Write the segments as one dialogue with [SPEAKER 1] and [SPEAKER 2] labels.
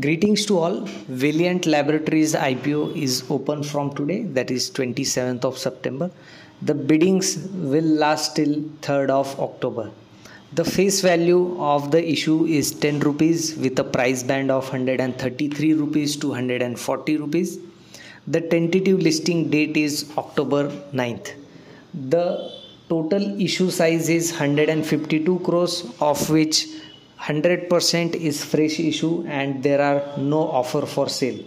[SPEAKER 1] Greetings to all. Valiant Laboratories IPO is open from today, that is 27th of September. The biddings will last till 3rd of October. The face value of the issue is 10 rupees with a price band of 133 rupees to 140 rupees. The tentative listing date is October 9th. The total issue size is 152 crores, of which 100% is fresh issue and there are no offer for sale.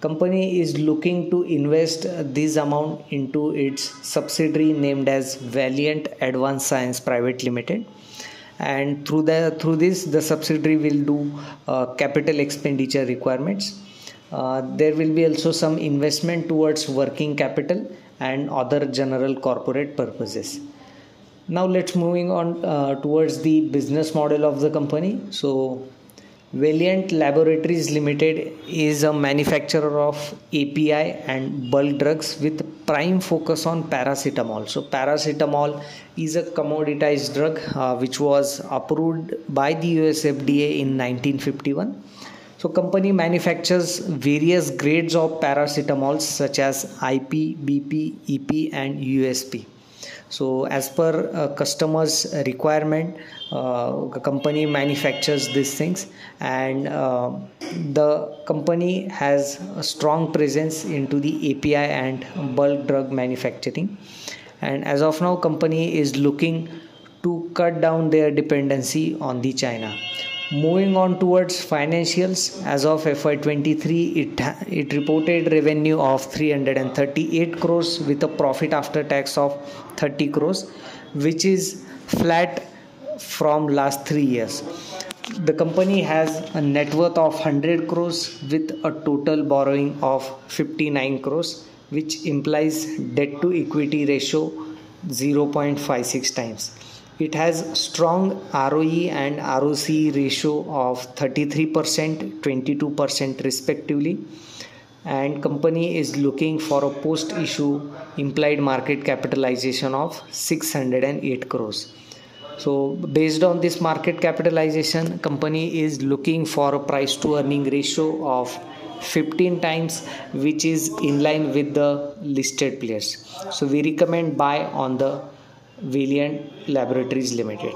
[SPEAKER 1] Company is looking to invest this amount into its subsidiary named as valiant advanced science private limited. And through the through this the subsidiary will do uh, capital expenditure requirements. Uh, there will be also some investment towards working capital and other general corporate purposes now let's moving on uh, towards the business model of the company. So valiant laboratories limited is a manufacturer of api and bulk drugs with prime focus on paracetamol. So paracetamol is a commoditized drug uh, which was approved by the us fda in 1951 so company manufactures various grades of paracetamols such as ip bp ep and usp so as per uh, customers requirement uh, company manufactures these things and uh, the company has a strong presence into the api and bulk drug manufacturing. And as of now company is looking to cut down their dependency on the china moving on towards financials as of fy23 it it reported revenue of 338 crores with a profit after tax of 30 crores which is flat from last 3 years. The company has a net worth of 100 crores with a total borrowing of 59 crores which implies debt to equity ratio 0.56 times it has strong ROE and ROC ratio of 33%, 22% respectively. And company is looking for a post issue implied market capitalization of 608 crores. So based on this market capitalization, company is looking for a price to earning ratio of 15 times which is in line with the listed players so we recommend buy on the Valiant Laboratories Limited.